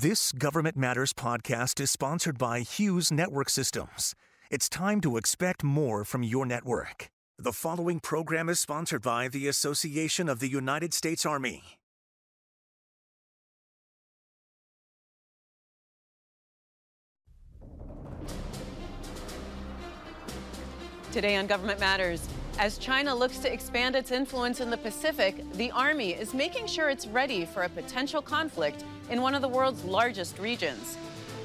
This Government Matters podcast is sponsored by Hughes Network Systems. It's time to expect more from your network. The following program is sponsored by the Association of the United States Army. Today on Government Matters, as China looks to expand its influence in the Pacific, the Army is making sure it's ready for a potential conflict in one of the world's largest regions.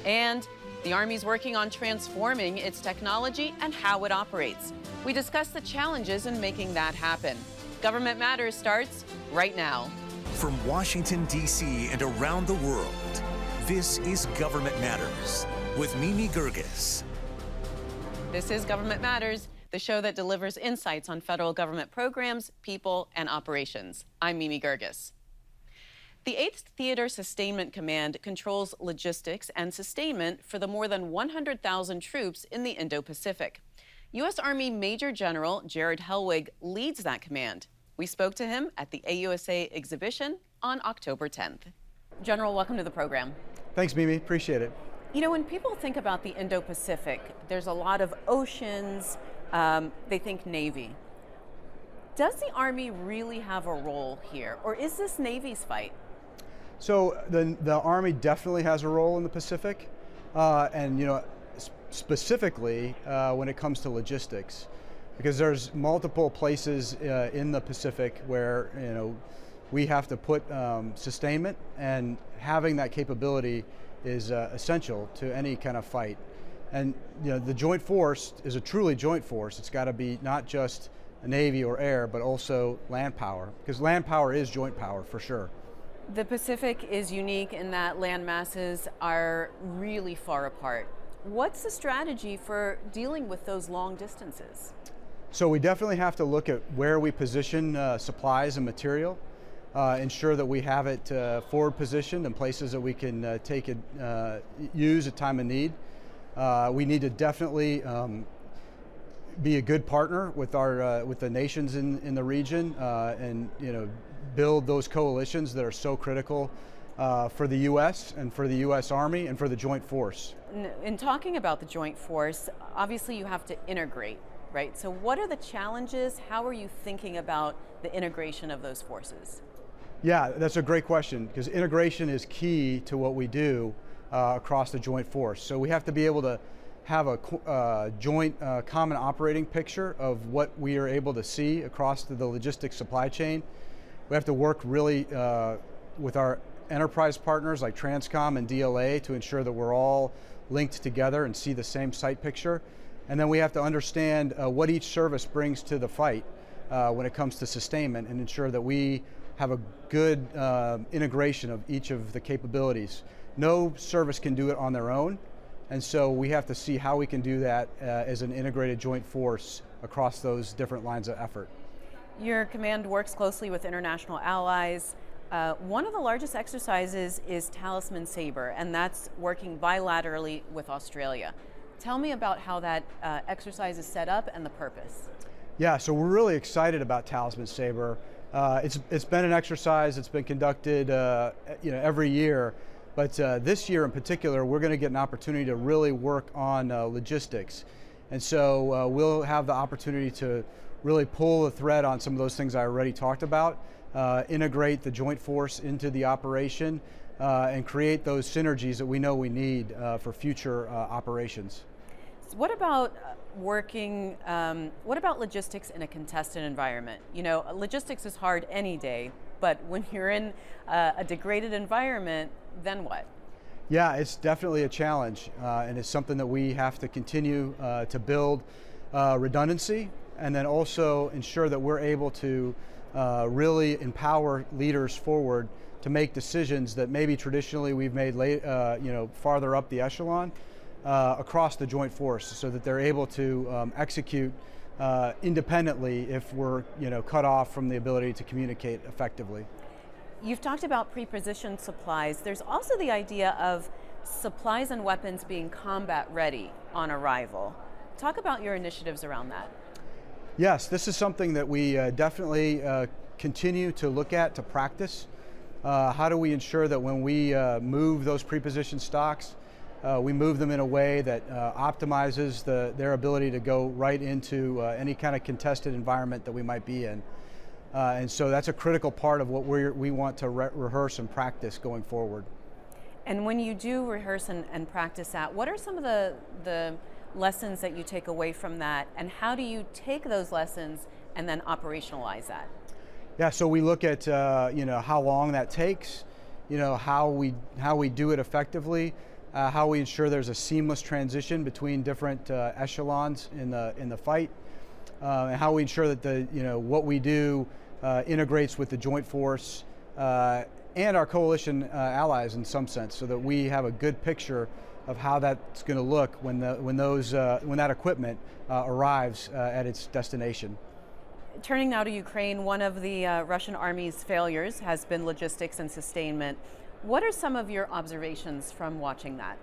And the Army's working on transforming its technology and how it operates. We discuss the challenges in making that happen. Government Matters starts right now. From Washington, D.C. and around the world, this is Government Matters with Mimi Geerges. This is Government Matters, the show that delivers insights on federal government programs, people, and operations. I'm Mimi Geerges. The 8th Theater Sustainment Command controls logistics and sustainment for the more than 100,000 troops in the Indo Pacific. U.S. Army Major General Jered Helwig leads that command. We spoke to him at the AUSA exhibition on October 10th. General, welcome to the program. Thanks, Mimi. Appreciate it. You know, when people think about the Indo Pacific, there's a lot of oceans, um, they think Navy. Does the Army really have a role here, or is this Navy's fight? So the, the Army definitely has a role in the Pacific, uh, and you know, specifically uh, when it comes to logistics, because there's multiple places uh, in the Pacific where you know we have to put um, sustainment, and having that capability is uh, essential to any kind of fight. And you know, the joint force is a truly joint force. It's got to be not just a navy or air, but also land power, because land power is joint power for sure. The Pacific is unique in that land masses are really far apart. What's the strategy for dealing with those long distances? So we definitely have to look at where we position uh, supplies and material, uh, ensure that we have it uh, forward positioned in places that we can uh, take it, uh, use at time of need. Uh, we need to definitely um, be a good partner with our with the nations in, in the region, and you know build those coalitions that are so critical uh, for the U.S. and for the U.S. Army and for the Joint Force. In talking about the Joint Force, obviously you have to integrate, right? So, what are the challenges? How are you thinking about the integration of those forces? Yeah, that's a great question because integration is key to what we do uh, across the Joint Force. So, we have to be able to have a uh, joint uh, common operating picture of what we are able to see across the, the logistics supply chain we have to work really uh, with our enterprise partners like Transcom and DLA to ensure that we're all linked together and see the same sight picture. And then we have to understand uh, what each service brings to the fight uh, when it comes to sustainment and ensure that we have a good integration of each of the capabilities. No service can do it on their own, and so we have to see how we can do that uh, as an integrated joint force across those different lines of effort. Your command works closely with international allies. Uh, one of the largest exercises is Talisman Sabre, and that's working bilaterally with Australia. Tell me about how that uh, exercise is set up and the purpose. Yeah, so we're really excited about Talisman Sabre. Uh, it's, it's been an exercise that's been conducted uh, you know, every year, but uh, this year in particular, we're going to get an opportunity to really work on uh, logistics. And so we'll have the opportunity to really pull the thread on some of those things I already talked about, uh, integrate the joint force into the operation, uh, and create those synergies that we know we need uh, for future uh, operations. What about uh, working, um, what about logistics in a contested environment? You know, logistics is hard any day, but when you're in uh, a degraded environment, then what? Yeah, it's definitely a challenge, and it's something that we have to continue to build redundancy and then also ensure that we're able to uh, really empower leaders forward to make decisions that maybe traditionally we've made late, uh, you know, farther up the echelon uh, across the joint force so that they're able to um, execute uh, independently if we're you know, cut off from the ability to communicate effectively. You've talked about pre-positioned supplies. There's also the idea of supplies and weapons being combat ready on arrival. Talk about your initiatives around that. Yes, this is something that we uh, definitely uh, continue to look at to practice. uh, how do we ensure that when we uh, move those pre-positioned stocks, uh, we move them in a way that uh, optimizes the, their ability to go right into uh, any kind of contested environment that we might be in. Uh, and so that's a critical part of what we we want to re rehearse and practice going forward. And when you do rehearse and, and practice that, what are some of the, the lessons that you take away from that, and how do you take those lessons and then operationalize that? Yeah, so we look at uh, you know how long that takes, you know how we how we do it effectively, uh, how we ensure there's a seamless transition between different uh, echelons in the in the fight, uh, and how we ensure that the you know what we do uh, integrates with the joint force uh, and our coalition allies in some sense, so that we have a good picture of how that's going to look when the when those when that equipment arrives at its destination. Turning now to Ukraine, one of the Russian army's failures has been logistics and sustainment. What are some of your observations from watching that?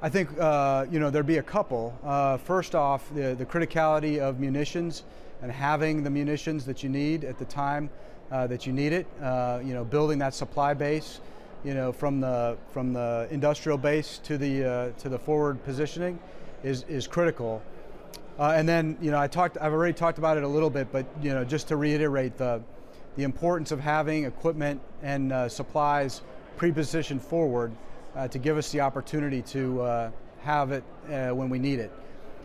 I think uh, you know there'd be a couple. Uh, first off, the, the criticality of munitions and having the munitions that you need at the time uh, that you need it. Uh, you know, building that supply base. You know, from the from the industrial base to the uh, to the forward positioning is is critical. Uh, and then you know I talked. I've already talked about it a little bit, but you know just to reiterate the the importance of having equipment and supplies pre-positioned forward uh, to give us the opportunity to uh, have it uh, when we need it.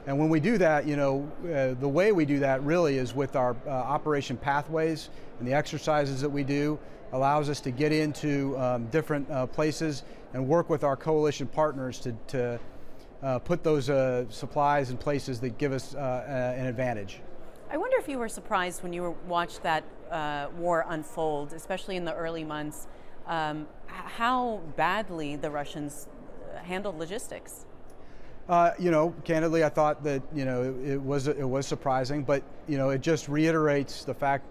And when we do that, you know, uh, the way we do that really is with our uh, operation pathways and the exercises that we do allows us to get into um, different places and work with our coalition partners to, to put those supplies in places that give us an advantage. I wonder if you were surprised when you watched that war unfold, especially in the early months, um, how badly the Russians uh, handled logistics. Uh, you know, candidly, I thought that you know it was it was surprising, but you know it just reiterates the fact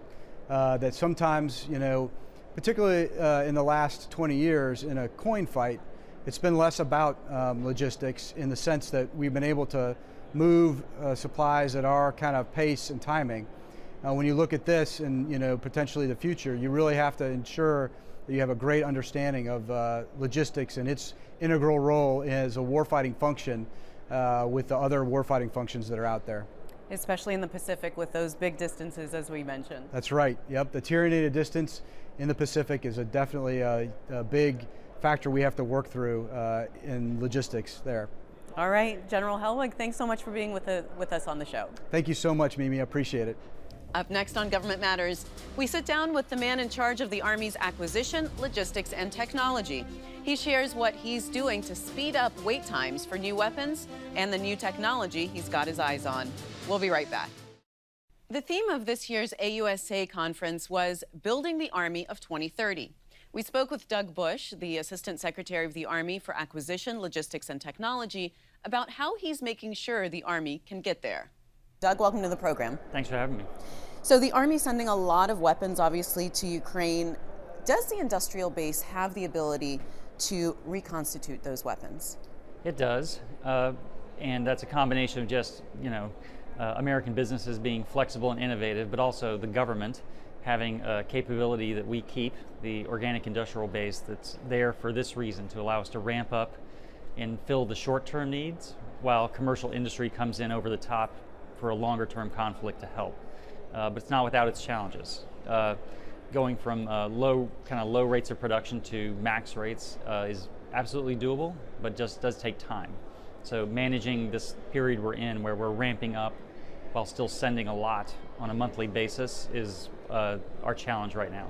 uh, that sometimes you know, particularly uh, in the last 20 years in a COIN fight, it's been less about um, logistics in the sense that we've been able to move uh, supplies at our kind of pace and timing. When you look at this and you know potentially the future, you really have to ensure you have a great understanding of uh, logistics and its integral role as a warfighting function uh, with the other warfighting functions that are out there. Especially in the Pacific with those big distances as we mentioned. That's right, yep. The tyrannid distance in the Pacific is a definitely a, a, big factor we have to work through uh, in logistics there. All right, General Helwig, thanks so much for being with, the, with us on the show. Thank you so much, Mimi. I appreciate it. Up next on Government Matters, we sit down with the man in charge of the Army's acquisition, logistics, and technology. He shares what he's doing to speed up wait times for new weapons and the new technology he's got his eyes on. We'll be right back. The theme of this year's AUSA conference was Building the Army of 2030. We spoke with Doug Bush, the Assistant Secretary of the Army for Acquisition, Logistics, and Technology, about how he's making sure the Army can get there. Doug, welcome to the program. Thanks for having me. So the Army sending a lot of weapons, obviously, to Ukraine. Does the industrial base have the ability to reconstitute those weapons? It does, uh, and that's a combination of just you know uh, American businesses being flexible and innovative, but also the government having a capability that we keep, the organic industrial base that's there for this reason to allow us to ramp up and fill the short-term needs while commercial industry comes in over the top for a longer term conflict to help. Uh, but it's not without its challenges. Uh, going from uh, low kind of low rates of production to max rates uh, is absolutely doable, but just does take time. So managing this period we're in, where we're ramping up while still sending a lot on a monthly basis, is uh, our challenge right now.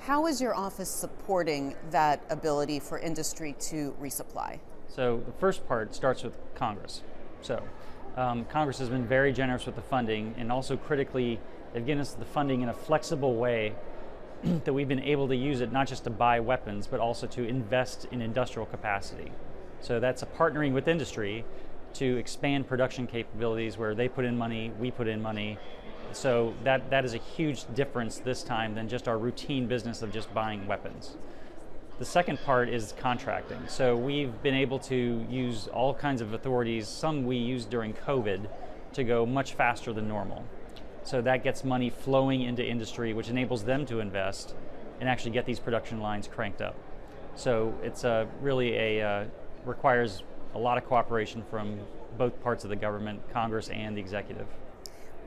How is your office supporting that ability for industry to resupply? So the first part starts with Congress. So um, Congress has been very generous with the funding and also critically, they've given us the funding in a flexible way that we've been able to use it not just to buy weapons, but also to invest in industrial capacity. So that's a partnering with industry to expand production capabilities where they put in money, we put in money. So that, that is a huge difference this time than just our routine business of just buying weapons. The second part is contracting. So we've been able to use all kinds of authorities, some we used during COVID, to go much faster than normal. So that gets money flowing into industry, which enables them to invest. and actually get these production lines cranked up. So it's uh, really a uh, requires a lot of cooperation from both parts of the government, Congress and the executive.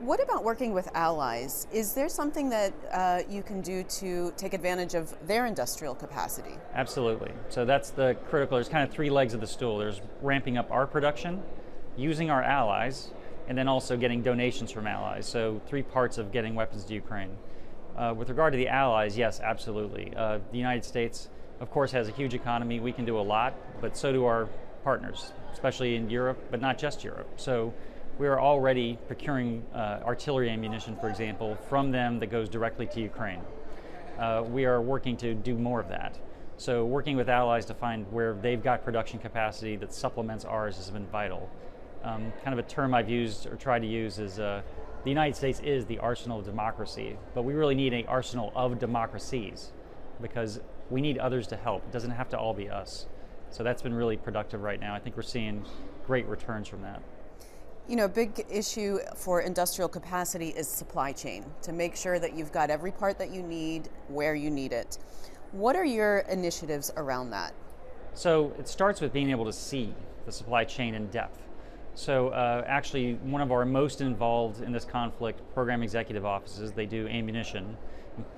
What about working with allies? Is there something that uh, you can do to take advantage of their industrial capacity? Absolutely. So that's the critical. There's kind of three legs of the stool. There's ramping up our production, using our allies, and then also getting donations from allies. So three parts of getting weapons to Ukraine. Uh, with regard to the allies, yes, absolutely. Uh, the United States, of course, has a huge economy. We can do a lot, but so do our partners, especially in Europe, but not just Europe. So we are already procuring uh, artillery ammunition, for example, from them that goes directly to Ukraine. Uh, we are working to do more of that. So working with allies to find where they've got production capacity that supplements ours has been vital. Um, kind of a term I've used or tried to use is uh, the United States is the arsenal of democracy, but we really need an arsenal of democracies because we need others to help. It doesn't have to all be us. So that's been really productive right now. I think we're seeing great returns from that. You know, a big issue for industrial capacity is supply chain to make sure that you've got every part that you need where you need it. What are your initiatives around that? So it starts with being able to see the supply chain in depth. So uh, actually, one of our most involved in this conflict program executive offices, they do ammunition,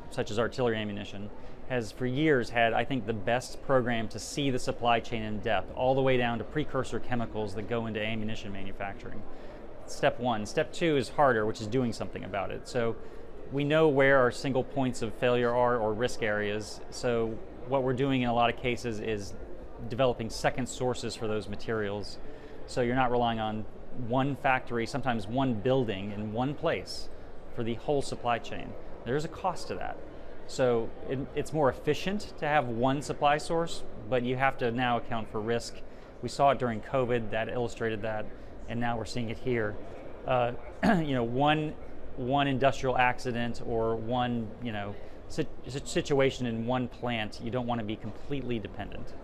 such as artillery ammunition, has for years had, I think, the best program to see the supply chain in depth, all the way down to precursor chemicals that go into ammunition manufacturing step one. Step two is harder, which is doing something about it. So we know where our single points of failure are or risk areas. So what we're doing in a lot of cases is developing second sources for those materials. So you're not relying on one factory, sometimes one building in one place for the whole supply chain. There's a cost to that. So it, it's more efficient to have one supply source, but you have to now account for risk. We saw it during COVID, that illustrated that and now we're seeing it here. Uh, you know, one one industrial accident or one you know situation in one plant, you don't want to be completely dependent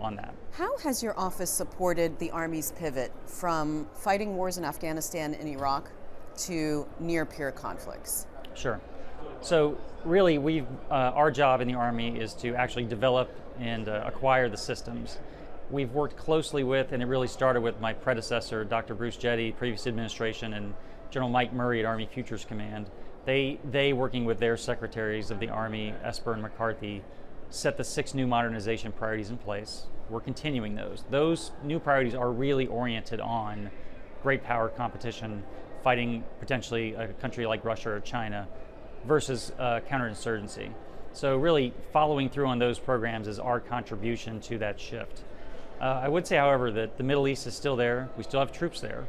on that. How has your office supported the Army's pivot from fighting wars in Afghanistan and Iraq to near peer conflicts? Sure. So really, we uh, our job in the Army is to actually develop and uh, acquire the systems we've worked closely with, and it really started with my predecessor, Dr. Bruce Jette, previous administration, and General Mike Murray at Army Futures Command. They, they working with their secretaries of the Army, Esper and McCarthy, set the six new modernization priorities in place. We're continuing those. Those new priorities are really oriented on great power competition, fighting potentially a country like Russia or China, versus uh, counterinsurgency. So, really, following through on those programs is our contribution to that shift. Uh, I would say, however, that the Middle East is still there. We still have troops there.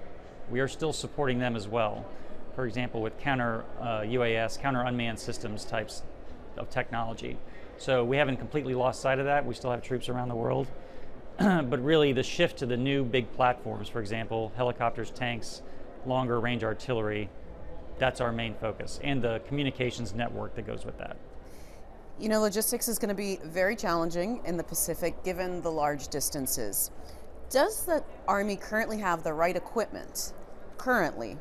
We are still supporting them as well. For example, with counter uh, UAS, counter unmanned systems types of technology. So we haven't completely lost sight of that. We still have troops around the world. but really, the shift to the new big platforms, for example, helicopters, tanks, longer range artillery, that's our main focus, and the communications network that goes with that. You know, logistics is going to be very challenging in the Pacific given the large distances. Does the Army currently have the right equipment, currently,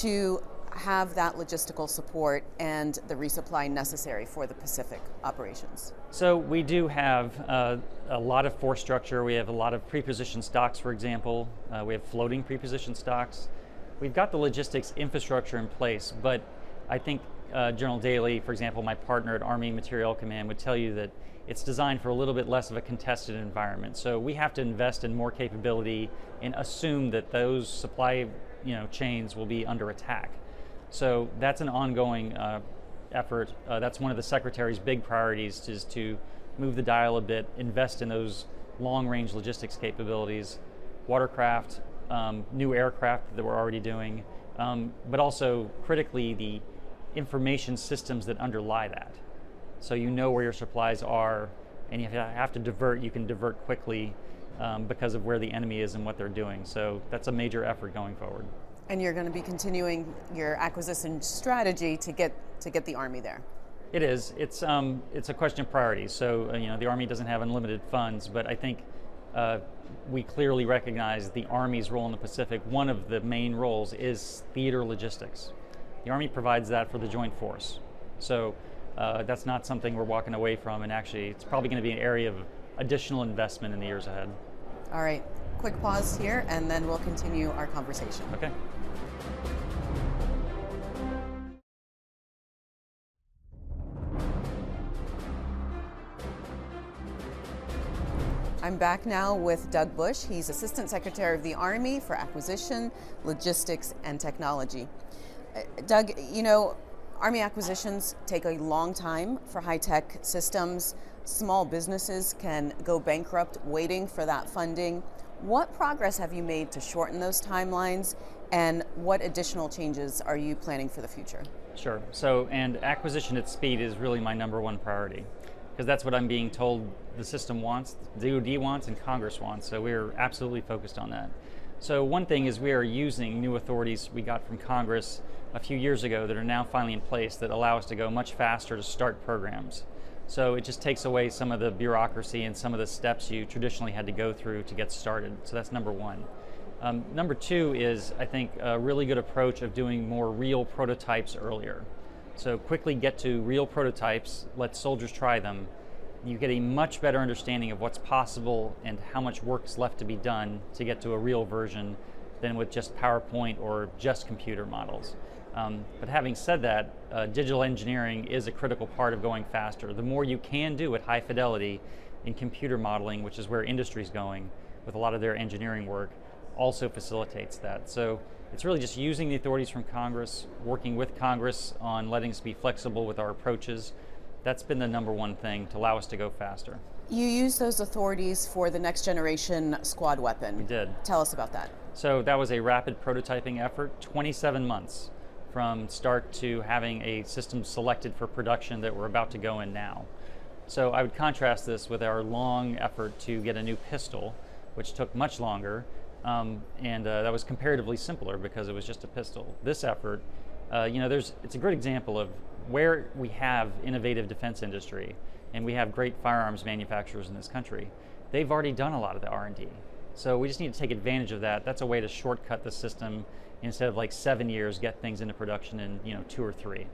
to have that logistical support and the resupply necessary for the Pacific operations? So, we do have uh, a lot of force structure. We have a lot of prepositioned stocks, for example. Uh, we have floating prepositioned stocks. We've got the logistics infrastructure in place, but I think uh, General Daly, for example, my partner at Army Materiel Command, would tell you that it's designed for a little bit less of a contested environment. So we have to invest in more capability and assume that those supply you know, chains will be under attack. So that's an ongoing uh, effort. Uh, that's one of the Secretary's big priorities is to move the dial a bit, invest in those long-range logistics capabilities, watercraft, um, new aircraft that we're already doing, um, but also critically the information systems that underlie that. So you know where your supplies are, and if you have to divert, you can divert quickly um, because of where the enemy is and what they're doing. So that's a major effort going forward. And you're going to be continuing your acquisition strategy to get to get the army there. It is. It's um, it's a question of priorities. So uh, you know the army doesn't have unlimited funds, but I think uh, we clearly recognize the army's role in the Pacific. One of the main roles is theater logistics. The Army provides that for the Joint Force. So uh, that's not something we're walking away from, and actually, it's probably going to be an area of additional investment in the years ahead. All right, quick pause here, and then we'll continue our conversation. Okay. I'm back now with Doug Bush. He's Assistant Secretary of the Army for Acquisition, Logistics, and Technology. Doug, you know, Army acquisitions take a long time for high tech systems. Small businesses can go bankrupt waiting for that funding. What progress have you made to shorten those timelines, and what additional changes are you planning for the future? Sure. So, and acquisition at speed is really my number one priority because that's what I'm being told the system wants, DoD wants, and Congress wants. So we're absolutely focused on that. So one thing is we are using new authorities we got from Congress a few years ago that are now finally in place that allow us to go much faster to start programs. So it just takes away some of the bureaucracy and some of the steps you traditionally had to go through to get started. So that's number one. Um, number two is, I think, a really good approach of doing more real prototypes earlier. So quickly get to real prototypes, let soldiers try them. You get a much better understanding of what's possible and how much work's left to be done to get to a real version than with just PowerPoint or just computer models. Um, but having said that, uh, digital engineering is a critical part of going faster. The more you can do at high fidelity in computer modeling, which is where industry is going with a lot of their engineering work, also facilitates that. So it's really just using the authorities from Congress, working with Congress on letting us be flexible with our approaches. That's been the number one thing to allow us to go faster. You used those authorities for the next generation squad weapon. We did. Tell us about that. So that was a rapid prototyping effort, 27 months from start to having a system selected for production that we're about to go in now. So I would contrast this with our long effort to get a new pistol, which took much longer um, and uh, that was comparatively simpler because it was just a pistol. This effort, uh, you know, there's it's a great example of where we have innovative defense industry and we have great firearms manufacturers in this country. They've already done a lot of the R&D. So we just need to take advantage of that. That's a way to shortcut the system instead of like seven years, get things into production in you know two or three.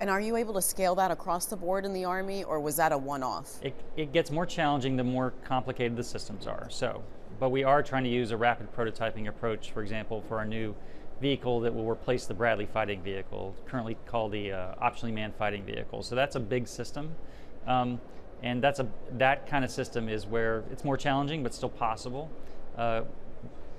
And are you able to scale that across the board in the Army, or was that a one-off? It, it gets more challenging the more complicated the systems are. So but we are trying to use a rapid prototyping approach, for example, for our new vehicle that will replace the Bradley fighting vehicle, currently called the uh, optionally manned fighting vehicle. So that's a big system. Um, and that's a that kind of system is where it's more challenging but still possible. Uh,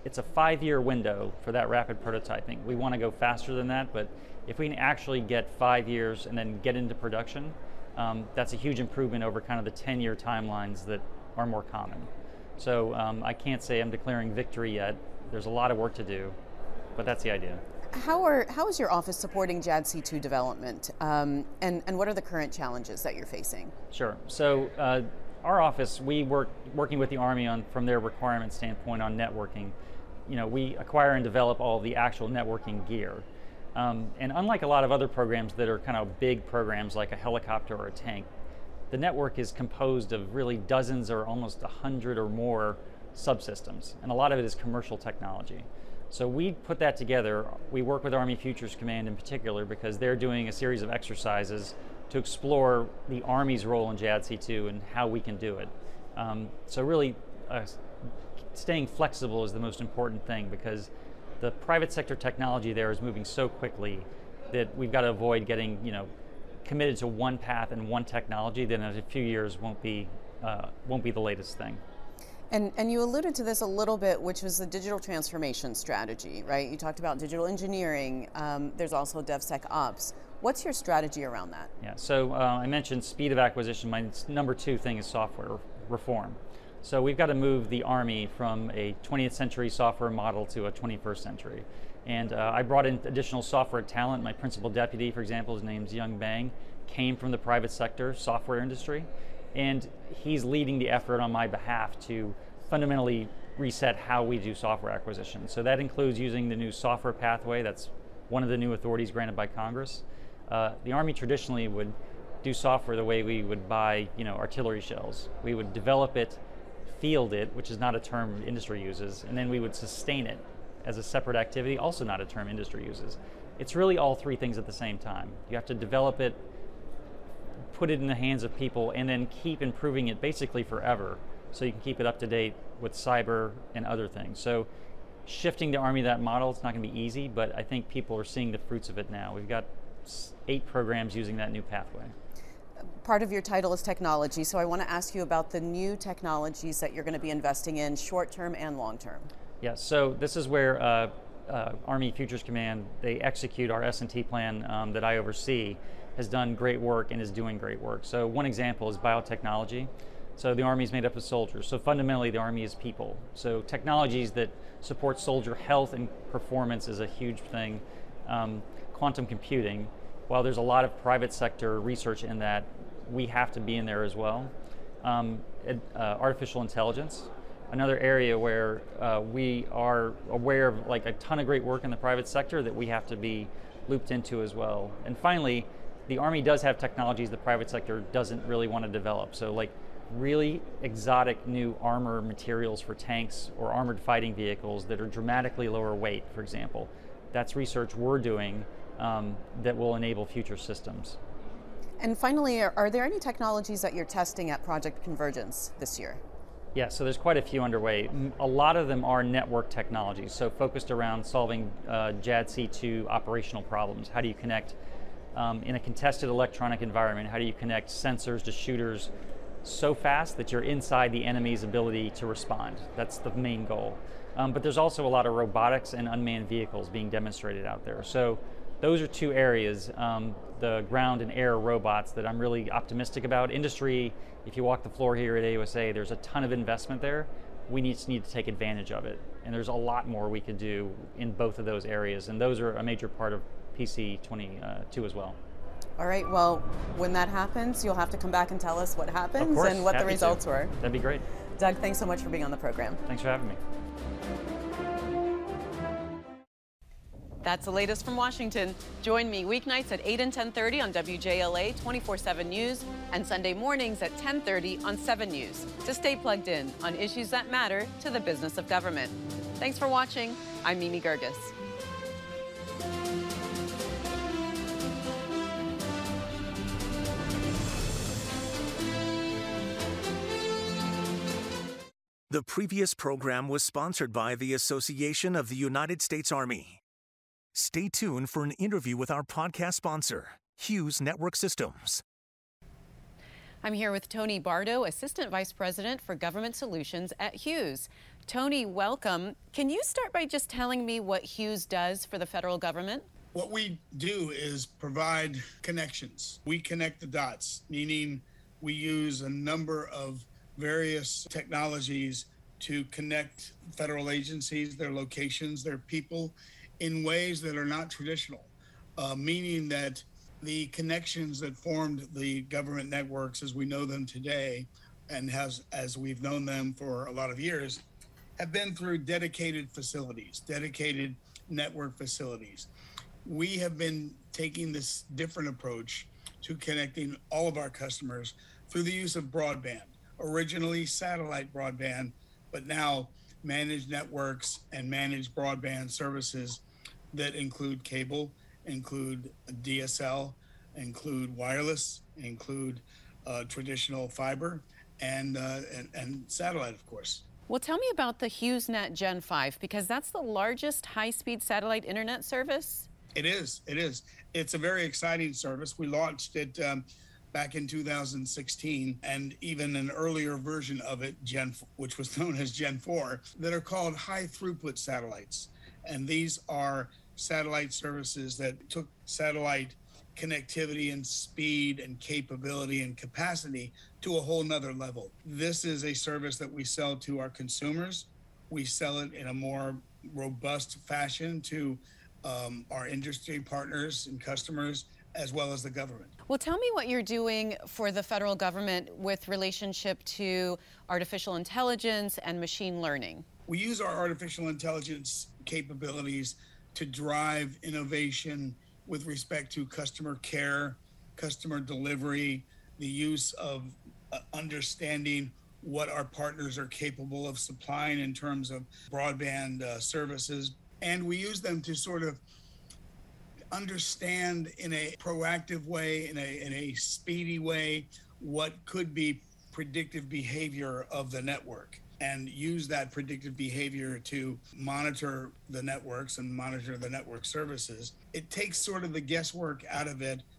it's a five-year window for that rapid prototyping. We want to go faster than that, but if we can actually get five years and then get into production, um, that's a huge improvement over kind of the 10-year timelines that are more common. So um, I can't say I'm declaring victory yet. There's a lot of work to do, but that's the idea. How, are, how is your office supporting JADC2 development, um, and, and what are the current challenges that you're facing? Sure. So uh, our office, we work working with the Army on from their requirement standpoint on networking. You know, we acquire and develop all the actual networking gear. Um, and unlike a lot of other programs that are kind of big programs like a helicopter or a tank, the network is composed of really dozens or almost a hundred or more subsystems, and a lot of it is commercial technology. So we put that together. We work with Army Futures Command in particular because they're doing a series of exercises to explore the Army's role in JADC2 and how we can do it. Um, so really, uh, staying flexible is the most important thing because the private sector technology there is moving so quickly that we've got to avoid getting, you know, committed to one path and one technology, then in a few years won't be uh, won't be the latest thing. And, and you alluded to this a little bit, which was the digital transformation strategy, right? You talked about digital engineering. Um, there's also DevSecOps. What's your strategy around that? Yeah, so uh, I mentioned speed of acquisition. My number two thing is software reform. So we've got to move the Army from a 20th century software model to a 21st century. And uh, I brought in additional software talent. My principal deputy, for example, his name's Young Bang, came from the private sector software industry. And he's leading the effort on my behalf to fundamentally reset how we do software acquisition. So that includes using the new software pathway. That's one of the new authorities granted by Congress. Uh, the Army traditionally would do software the way we would buy, you know, artillery shells. We would develop it, field it, which is not a term industry uses, and then we would sustain it as a separate activity, also not a term industry uses. It's really all three things at the same time. You have to develop it, put it in the hands of people and then keep improving it basically forever so you can keep it up to date with cyber and other things. So shifting the Army that model, it's not going to be easy, but I think people are seeing the fruits of it now. We've got eight programs using that new pathway. Part of your title is technology, so I want to ask you about the new technologies that you're going to be investing in short term and long term. Yeah, so this is where uh, uh, Army Futures Command, they execute our S&T plan um, that I oversee, has done great work and is doing great work. So one example is biotechnology. So the Army is made up of soldiers. So fundamentally, the Army is people. So technologies that support soldier health and performance is a huge thing. Um, quantum computing, while there's a lot of private sector research in that, we have to be in there as well. Um, uh, artificial intelligence, another area where uh, we are aware of like a ton of great work in the private sector that we have to be looped into as well. And finally, the Army does have technologies the private sector doesn't really want to develop. So like really exotic new armor materials for tanks or armored fighting vehicles that are dramatically lower weight, for example. That's research we're doing um, that will enable future systems. And finally, are, are, there any technologies that you're testing at Project Convergence this year? Yeah, so there's quite a few underway. A lot of them are network technologies, so focused around solving uh, JADC2 operational problems. How do you connect um, in a contested electronic environment? How do you connect sensors to shooters so fast that you're inside the enemy's ability to respond. That's the main goal. Um, but there's also a lot of robotics and unmanned vehicles being demonstrated out there. So those are two areas, um, the ground and air robots that I'm really optimistic about. Industry, if you walk the floor here at AUSA, there's a ton of investment there. We need, need to take advantage of it. And there's a lot more we could do in both of those areas. And those are a major part of PC 22 uh, as well. All right, well, when that happens, you'll have to come back and tell us what happens and what Happy the results to. were. That'd be great. Doug, thanks so much for being on the program. Thanks for having me. That's the latest from Washington. Join me weeknights at 8 and 10:30 on WJLA 24/7 News and Sunday mornings at 10:30 on 7 News to stay plugged in on issues that matter to the business of government. Thanks for watching. I'm Mimi Geerges. The previous program was sponsored by the Association of the United States Army. Stay tuned for an interview with our podcast sponsor, Hughes Network Systems. I'm here with Tony Bardo, Assistant Vice President for Government Solutions at Hughes. Tony, welcome. Can you start by just telling me what Hughes does for the federal government? What we do is provide connections. We connect the dots, meaning we use a number of various technologies to connect federal agencies, their locations, their people in ways that are not traditional, uh, meaning that the connections that formed the government networks as we know them today and has as we've known them for a lot of years have been through dedicated facilities, dedicated network facilities. We have been taking this different approach to connecting all of our customers through the use of broadband originally satellite broadband, but now managed networks and managed broadband services that include cable, include DSL, include wireless, include uh, traditional fiber, and, uh, and, and satellite, of course. Well, tell me about the HughesNet Gen 5 because that's the largest high speed satellite internet service. It is. It is. It's a very exciting service. We launched it um, back in 2016, and even an earlier version of it, Gen, which was known as Gen 4, that are called high throughput satellites. And these are satellite services that took satellite connectivity and speed and capability and capacity to a whole nother level. This is a service that we sell to our consumers. We sell it in a more robust fashion to um, our industry partners and customers as well as the government. Well, tell me what you're doing for the federal government with relationship to artificial intelligence and machine learning. We use our artificial intelligence capabilities to drive innovation with respect to customer care, customer delivery, the use of uh, understanding what our partners are capable of supplying in terms of broadband uh, services. And we use them to sort of understand in a proactive way, in a, in a speedy way, what could be predictive behavior of the network and use that predictive behavior to monitor the networks and monitor the network services. It takes sort of the guesswork out of it